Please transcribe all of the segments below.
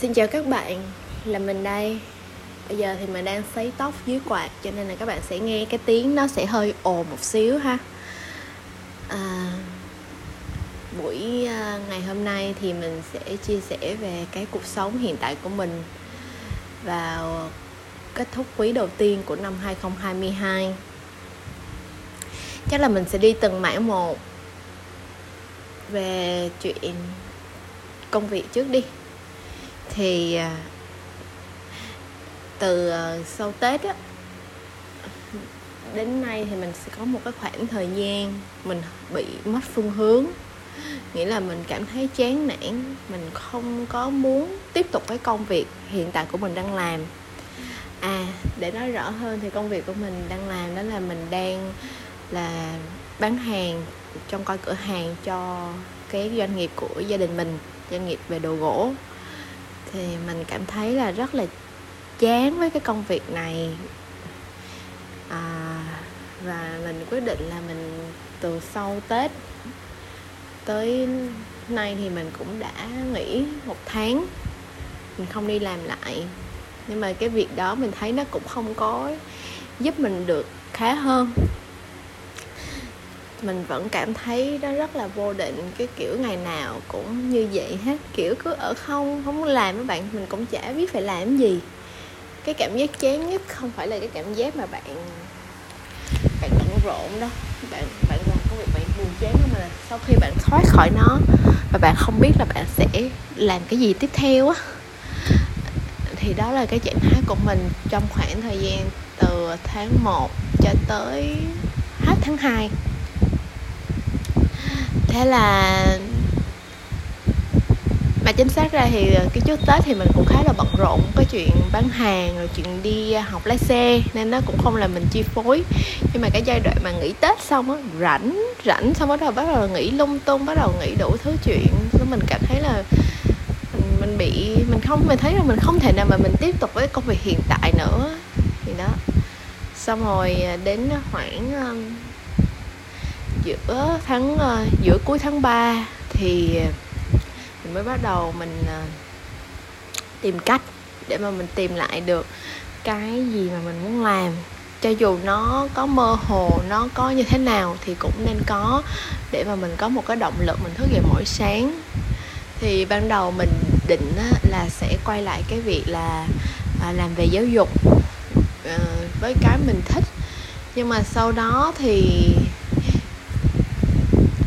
Xin chào các bạn, là mình đây. Bây giờ thì mình đang sấy tóc dưới quạt Cho nên là các bạn sẽ nghe cái tiếng nó sẽ hơi ồn một xíu ha. À, Buổi à, ngày hôm nay thì mình sẽ chia sẻ về cái cuộc sống hiện tại của mình Vào kết thúc quý đầu tiên của năm 2022 Chắc là mình sẽ đi từng mảng một Về chuyện công việc trước đi thì à, từ à, sau tết á, đến nay thì mình sẽ có một cái khoảng thời gian mình bị mất phương hướng. Nghĩa là mình cảm thấy chán nản, mình không có muốn tiếp tục cái công việc hiện tại của mình đang làm. À để nói rõ hơn thì công việc của mình đang làm đó là mình đang là bán hàng, trong coi cửa hàng cho cái doanh nghiệp của gia đình mình, doanh nghiệp về đồ gỗ thì mình cảm thấy là rất là chán với cái công việc này. À, và mình quyết định là mình từ sau tết tới nay thì mình cũng đã nghỉ một tháng mình không đi làm lại. Nhưng mà cái việc đó mình thấy nó cũng không có giúp mình được khá hơn mình vẫn cảm thấy nó rất là vô định, cái kiểu ngày nào cũng như vậy hết. Kiểu cứ ở không không làm với bạn, mình cũng chả biết phải làm gì. Cái cảm giác chán nhất không phải là cái cảm giác mà bạn bạn bận rộn đâu. Bạn bạn làm công việc bạn buồn chán đó mà là sau khi bạn thoát khỏi nó và bạn không biết là bạn sẽ làm cái gì tiếp theo á. Thì đó là cái trạng thái của mình trong khoảng thời gian từ tháng 1 cho tới hết tháng 2 thế là mà chính xác ra thì cái trước tết thì mình cũng khá là bận rộn cái chuyện bán hàng rồi chuyện đi học lái xe nên nó cũng không là mình chi phối. Nhưng mà cái giai đoạn mà nghỉ tết xong á rảnh rảnh xong bắt đầu bắt đầu nghỉ lung tung bắt đầu nghĩ đủ thứ chuyện xong mình cảm thấy là mình, mình bị mình không mình thấy là mình không thể nào mà mình tiếp tục với công việc hiện tại nữa. Thì đó. Xong rồi à, đến khoảng à, giữa tháng uh, giữa cuối tháng 3 thì ờ, mình mới bắt đầu mình uh, tìm cách để mà mình tìm lại được cái gì mà mình muốn làm. Cho dù nó có mơ hồ nó có như thế nào thì cũng nên có để mà mình có một cái động lực mình thức dậy mỗi sáng. Thì ban đầu mình định là sẽ quay lại cái việc là à, làm về giáo dục với cái mình thích. Nhưng mà sau đó thì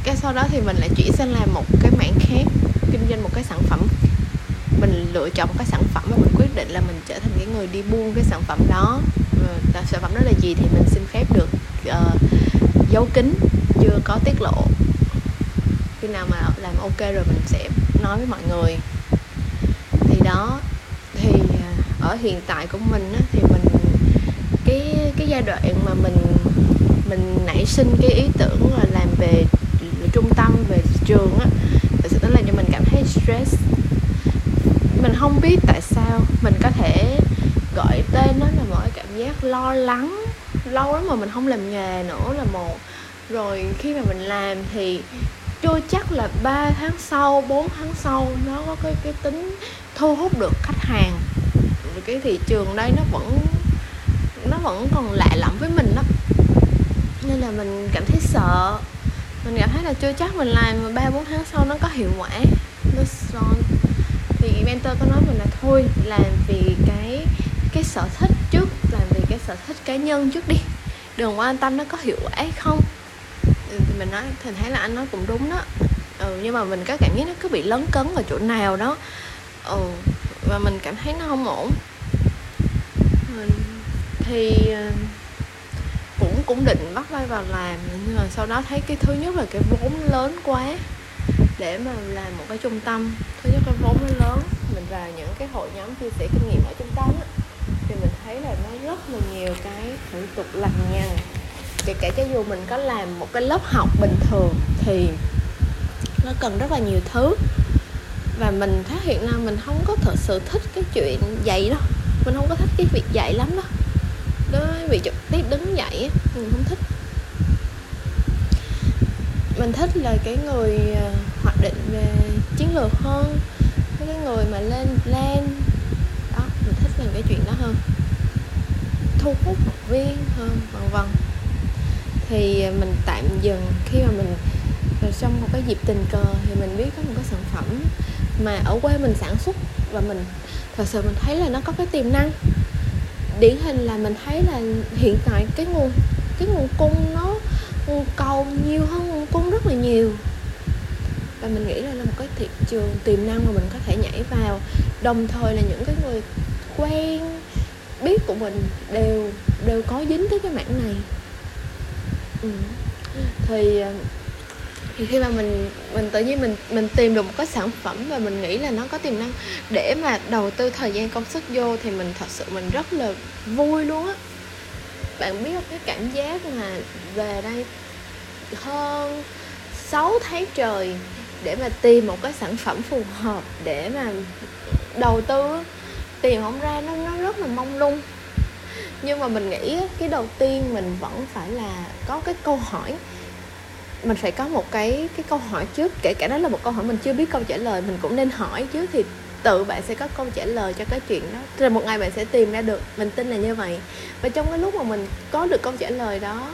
cái sau đó thì mình lại chuyển sang làm một cái mảng khác kinh doanh một cái sản phẩm. Mình lựa chọn một cái sản phẩm và mình quyết định là mình trở thành cái người đi buôn cái sản phẩm đó. Ờ, và sản phẩm đó là gì thì mình xin phép được uh, giấu kín chưa có tiết lộ. Khi nào mà làm ok rồi mình sẽ nói với mọi người. Thì đó thì ờ, ở hiện tại của mình á, thì mình cái cái giai đoạn mà mình mình nảy sinh cái ý tưởng là làm về trung tâm về trường á thực sự nó làm cho mình cảm thấy stress? Mình không biết tại sao mình có thể gọi tên nó là một cái cảm giác lo lắng lâu lắm mà mình không làm nghề nữa là một. Rồi khi mà mình làm thì chưa chắc là 3 tháng sau 4 tháng sau nó có cái cái tính thu hút được khách hàng. Rồi cái thị trường đây nó vẫn nó vẫn còn lạ lẫm với mình đó. Nên là mình cảm thấy sợ mình cảm thấy là chưa chắc mình làm mà ba bốn tháng sau nó có hiệu quả nó son thì mentor có nói mình là thôi làm vì cái cái sở thích trước làm vì cái sở thích cá nhân trước đi. Đừng quan tâm nó có hiệu quả hay không. Ừ, thì mình nói thì thấy là anh nói cũng đúng đó. Ừ, nhưng mà mình có cảm giác nó cứ bị lấn cấn ở chỗ nào đó. Ừ, và mình cảm thấy nó không ổn. Thì ờ, cũng định bắt tay vào làm nhưng mà sau đó thấy cái thứ nhất là cái vốn lớn quá để mà làm một cái trung tâm. Thứ nhất cái vốn nó lớn mình vào những cái hội nhóm chia sẻ kinh nghiệm ở trung tâm á, thì mình thấy là nó rất là nhiều cái thủ tục lằng nhằng kể cả cho dù mình có làm một cái lớp học bình thường thì nó cần rất là nhiều thứ. Và mình phát hiện là mình không có thật sự thích cái chuyện dạy đâu mình không có thích cái việc dạy lắm đâu đó, bị trực tiếp đứng dậy mình không thích. Mình thích là cái người à, hoạch định về chiến lược hơn, cái người mà lên plan. Đó, mình thích làm cái chuyện đó hơn. Thu hút học viên hơn, vân vân. Thì à, mình tạm dừng khi mà mình à, trong một cái dịp tình cờ thì mình biết có một cái sản phẩm mà ở quê mình sản xuất và mình, thật sự mình thấy là nó có cái tiềm năng điển hình là mình thấy là hiện tại cái nguồn cái nguồn cung nó nguồn cầu nhiều hơn nguồn cung rất là nhiều. Và mình nghĩ là là một cái thị trường tiềm năng mà mình có thể nhảy vào. Đồng thời là những cái người quen biết của mình đều đều có dính tới cái mảng này. Ừ. thì ờ, thì khi mà mình mình tự nhiên mình mình tìm được một cái sản phẩm và mình nghĩ là nó có tiềm năng để mà đầu tư thời gian công sức vô thì mình thật sự mình rất là vui luôn á. Bạn biết cái cảm giác mà về đây hơn 6 tháng trời để mà tìm một cái sản phẩm phù hợp để mà đầu tư tìm không ra nó nó rất là mong lung. Nhưng mà mình nghĩ cái đầu tiên mình vẫn phải là có cái câu hỏi mình phải có một cái cái câu hỏi trước, kể cả đó là một câu hỏi mình chưa biết câu trả lời, mình cũng nên hỏi trước thì tự bạn sẽ có câu trả lời cho cái chuyện đó. Rồi một ngày bạn sẽ tìm ra được, mình tin là như vậy. Và trong cái lúc mà mình có được câu trả lời đó,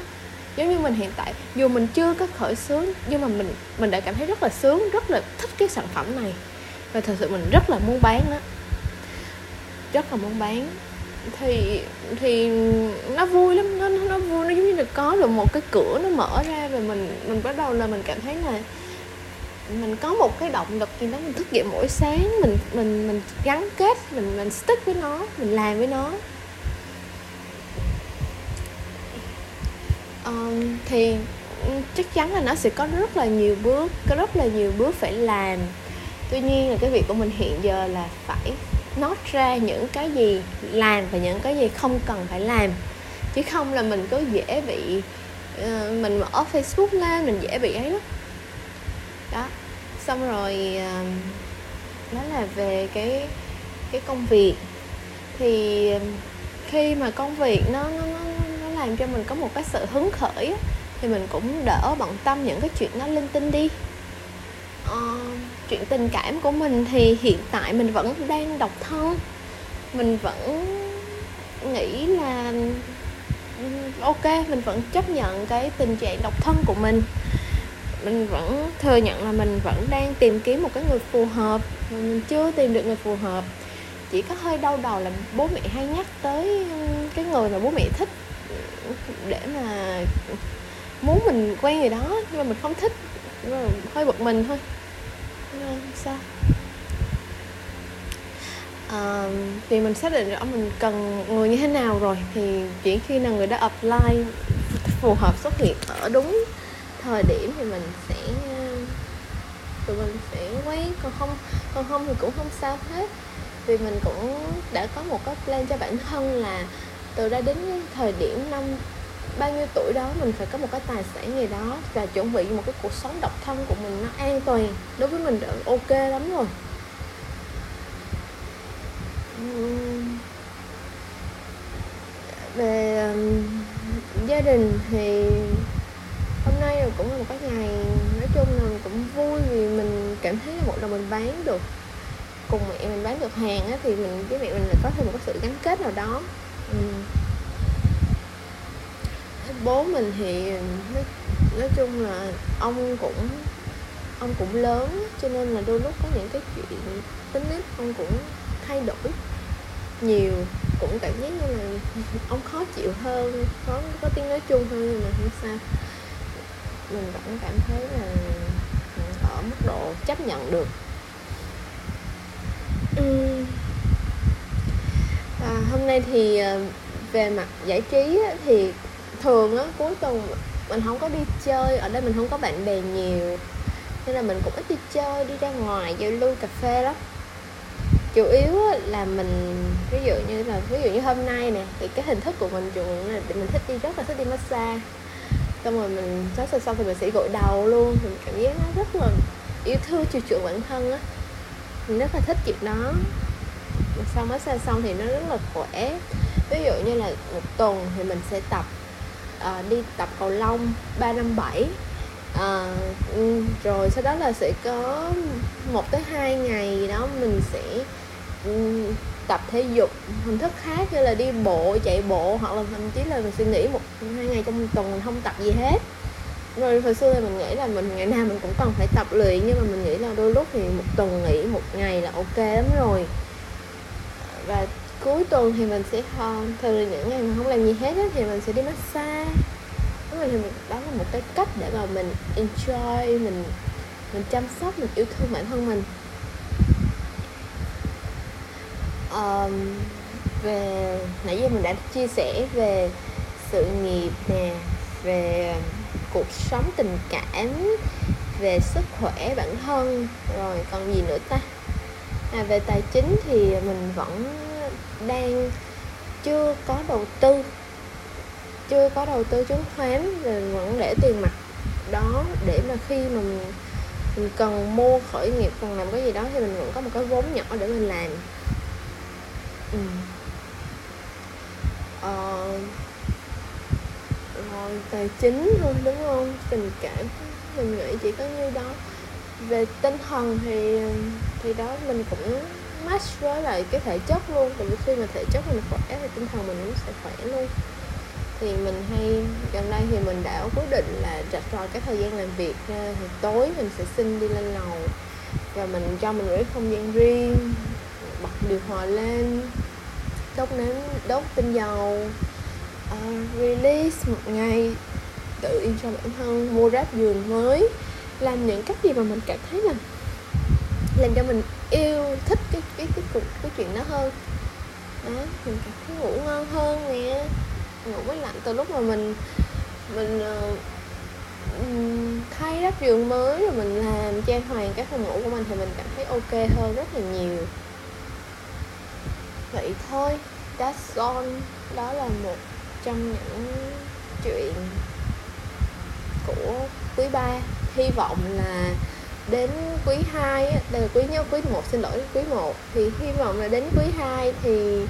giống như mình hiện tại, dù mình chưa có khởi xướng, nhưng mà mình mình đã cảm thấy rất là sướng, rất là thích cái sản phẩm này. Và thật sự mình rất là muốn bán đó rất là muốn bán thì thì nó vui lắm nó nó vui nó giống như là có được một cái cửa nó mở ra và mình mình bắt đầu là mình cảm thấy là mình có một cái động lực gì đó mình thức dậy mỗi sáng mình mình mình gắn kết mình mình stick với nó mình làm với nó. Um, thì chắc chắn là nó sẽ có rất là nhiều bước có rất là nhiều bước phải làm. Tuy nhiên là cái việc của mình hiện giờ là phải nốt ra những cái gì làm và những cái gì không cần phải làm. Chứ không là mình cứ dễ bị uh, mình mở facebook lên mình dễ bị ấy lắm. Đó. Xong rồi uh, đó là về cái cái công việc. Thì ờ, khi mà công việc nó nó nó, nó làm cho mình có một cái sự hứng khởi thì mình cũng đỡ bận tâm những cái chuyện nó linh tinh đi uh, chuyện tình cảm của mình thì hiện tại mình vẫn đang độc thân. Mình vẫn nghĩ là ừ, ok mình vẫn chấp nhận cái tình trạng độc thân của mình. Mình vẫn thừa nhận là mình vẫn đang tìm kiếm một cái người phù hợp mình chưa tìm được người phù hợp. Chỉ có hơi đau đầu là bố mẹ hay nhắc tới ừ, cái người mà bố mẹ thích để mà muốn mình quen người đó nhưng mà mình không thích hơi bực mình thôi. Nên sao. À, thì mình xác định rõ mình cần người như thế nào rồi thì chỉ khi nào người đó apply phù hợp xuất hiện ở đúng thời điểm thì mình sẽ tụi mình sẽ quay còn không còn không thì cũng không sao hết. Vì mình cũng đã có một cái plan cho bản thân là từ đây đến thời điểm năm bao nhiêu tuổi đó mình phải có một cái tài sản gì đó và chuẩn bị một cái cuộc sống độc thân của mình nó an toàn. Đối với mình đã ok lắm rồi. Về um, gia đình thì hôm nay cũng là một cái ngày nói chung là cũng vui vì mình cảm thấy là một lần mình bán được cùng mẹ mình bán được hàng á, thì mình với mẹ mình là có thêm một cái sự gắn kết nào đó. Ừ bố mình thì nói, nói chung là ông cũng ông cũng lớn cho nên là đôi lúc có những cái chuyện tính nết ông cũng thay đổi nhiều cũng cảm giác như là ông khó chịu hơn có có tiếng nói chung hơn nhưng mà không sao. Mình vẫn cảm thấy là ở mức độ chấp nhận được. Và hôm nay thì à, về mặt giải trí thì thường á, cuối tuần mình không có đi chơi, ở đây mình không có bạn bè nhiều, nên là mình cũng ít đi chơi, đi ra ngoài, giao lưu cà phê lắm. Chủ yếu là mình, ví dụ như là, ví dụ như hôm nay nè, thì cái hình thức của mình chủ là mình thích đi, rất là thích đi massage. Xong rồi mình massage xong thì mình sẽ gội đầu luôn, mình cảm giác nó rất là yêu thương, chiều chuộng bản thân á. Mình rất là thích chuyện đó. Sau massage xong thì nó rất là khỏe. Ví dụ như là một tuần thì mình sẽ tập uh, đi tập cầu lông 357 à, ờ, rồi sau đó là sẽ có một tới hai ngày đó mình sẽ ừ, tập thể dục hình thức khác như là đi bộ chạy bộ hoặc là thậm chí là mình sẽ nghỉ một hai ngày trong tuần mình không tập gì hết. Rồi hồi xưa thì mình nghĩ là mình ngày nào mình cũng cần phải tập luyện nhưng mà mình nghĩ là đôi lúc thì một tuần nghỉ một ngày là ok lắm rồi. Và cuối tuần thì mình sẽ ờ, thường những ngày mà không làm gì hết á, thì mình sẽ đi massage. Đó là, đó là một cái cách để mà mình enjoy mình mình chăm sóc mình yêu thương bản thân mình. Um, về nãy giờ mình đã chia sẻ về sự nghiệp nè về cuộc sống tình cảm về sức khỏe bản thân rồi còn gì nữa ta? À, về tài chính thì mình vẫn đang chưa có đầu tư chưa có đầu tư chứng khoán rồi vẫn để tiền mặt đó để mà khi mà mình, mình cần mua khởi nghiệp cần làm cái gì đó thì mình vẫn có một cái vốn nhỏ để mình làm. Ừ. ờ, rồi tài chính thôi đúng không? Tình cảm mình nghĩ chỉ có như đó. Về tinh thần thì thì đó mình cũng match với lại cái thể chất luôn. Tại vì khi mà thể chất mình khỏe thì tinh thần mình cũng sẽ khỏe luôn. Thì mình hay gần đây thì mình đã quyết định là rạch ròi cái thời gian làm việc ra thì tối mình sẽ xin đi lên lầu. Và mình cho mình một cái không gian riêng bật điều hòa lên đốt nến đốt tinh dầu uh, release một ngày tự yên cho bản thân mua ráp giường mới làm những cách gì mà mình cảm thấy là làm cho mình yêu thích cái cái cái cái chuyện đó hơn. Đó mình cảm thấy ngủ ngon hơn nè. Ngủ mới lạnh từ lúc mà mình mình ờ, uh, thay đắp giường mới rồi mình làm trang hoàng cái phòng ngủ của mình thì mình cảm thấy ok hơn rất là nhiều. Vậy thôi that's all. Đó là một trong những chuyện của quý ba. Hy vọng là đến quý 2 đây là quý nhớ quý 1 xin lỗi, quý 1 thì hy vọng là đến quý 2 thì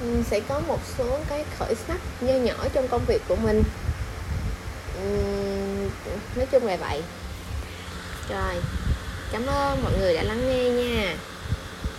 ừ, sẽ có một số cái khởi sắc nho nhỏ trong công việc của mình. Ừ, nói chung là vậy. Rồi, cảm ơn mọi người đã lắng nghe nha.